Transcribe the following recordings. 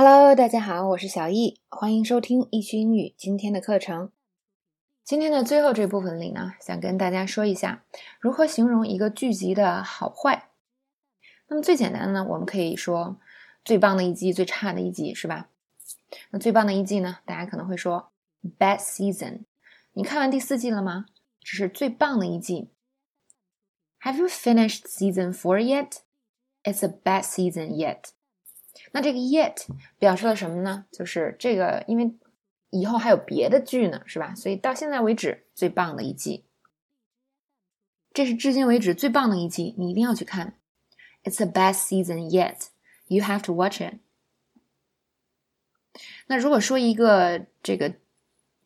Hello，大家好，我是小易，欢迎收听易趣英语今天的课程。今天的最后这部分里呢，想跟大家说一下如何形容一个剧集的好坏。那么最简单的呢，我们可以说最棒的一季，最差的一季，是吧？那最棒的一季呢，大家可能会说 Bad season。你看完第四季了吗？这是最棒的一季。Have you finished season four yet? It's a bad season yet. 那这个 yet 表示了什么呢？就是这个，因为以后还有别的剧呢，是吧？所以到现在为止最棒的一季，这是至今为止最棒的一季，你一定要去看。It's the best season yet. You have to watch it. 那如果说一个这个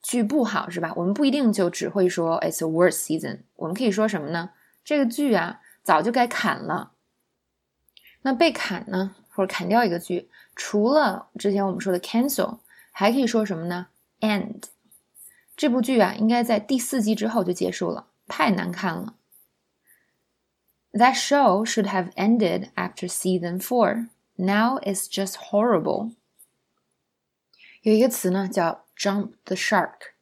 剧不好，是吧？我们不一定就只会说 It's a worst season。我们可以说什么呢？这个剧啊，早就该砍了。那被砍呢？或者砍掉一个剧，除了之前我们说的 cancel，还可以说什么呢？end。这部剧啊，应该在第四季之后就结束了，太难看了。That show should have ended after season four. Now it's just horrible. 有一个词呢叫 jump the shark，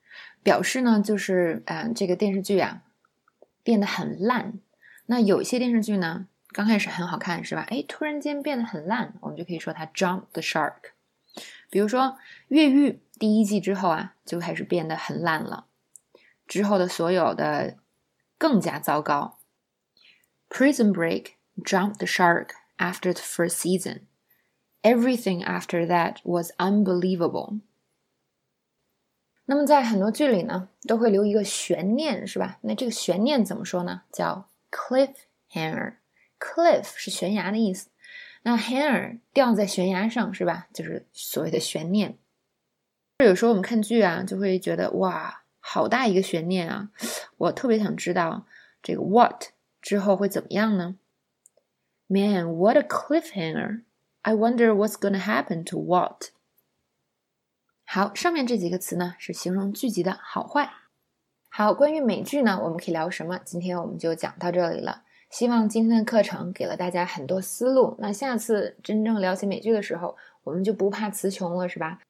表示呢就是嗯这个电视剧啊变得很烂。那有一些电视剧呢。刚开始很好看，是吧？哎，突然间变得很烂，我们就可以说它 jump the shark。比如说《越狱》第一季之后啊，就开始变得很烂了，之后的所有的更加糟糕。Prison Break jumped the shark after the first season. Everything after that was unbelievable. 那么在很多剧里呢，都会留一个悬念，是吧？那这个悬念怎么说呢？叫 cliffhanger。Cliff 是悬崖的意思，那 hanger 吊在悬崖上是吧？就是所谓的悬念。有时候我们看剧啊，就会觉得哇，好大一个悬念啊！我特别想知道这个 what 之后会怎么样呢？Man, what a cliffhanger! I wonder what's gonna happen to what. 好，上面这几个词呢是形容剧集的好坏。好，关于美剧呢，我们可以聊什么？今天我们就讲到这里了。希望今天的课程给了大家很多思路。那下次真正聊起美剧的时候，我们就不怕词穷了，是吧？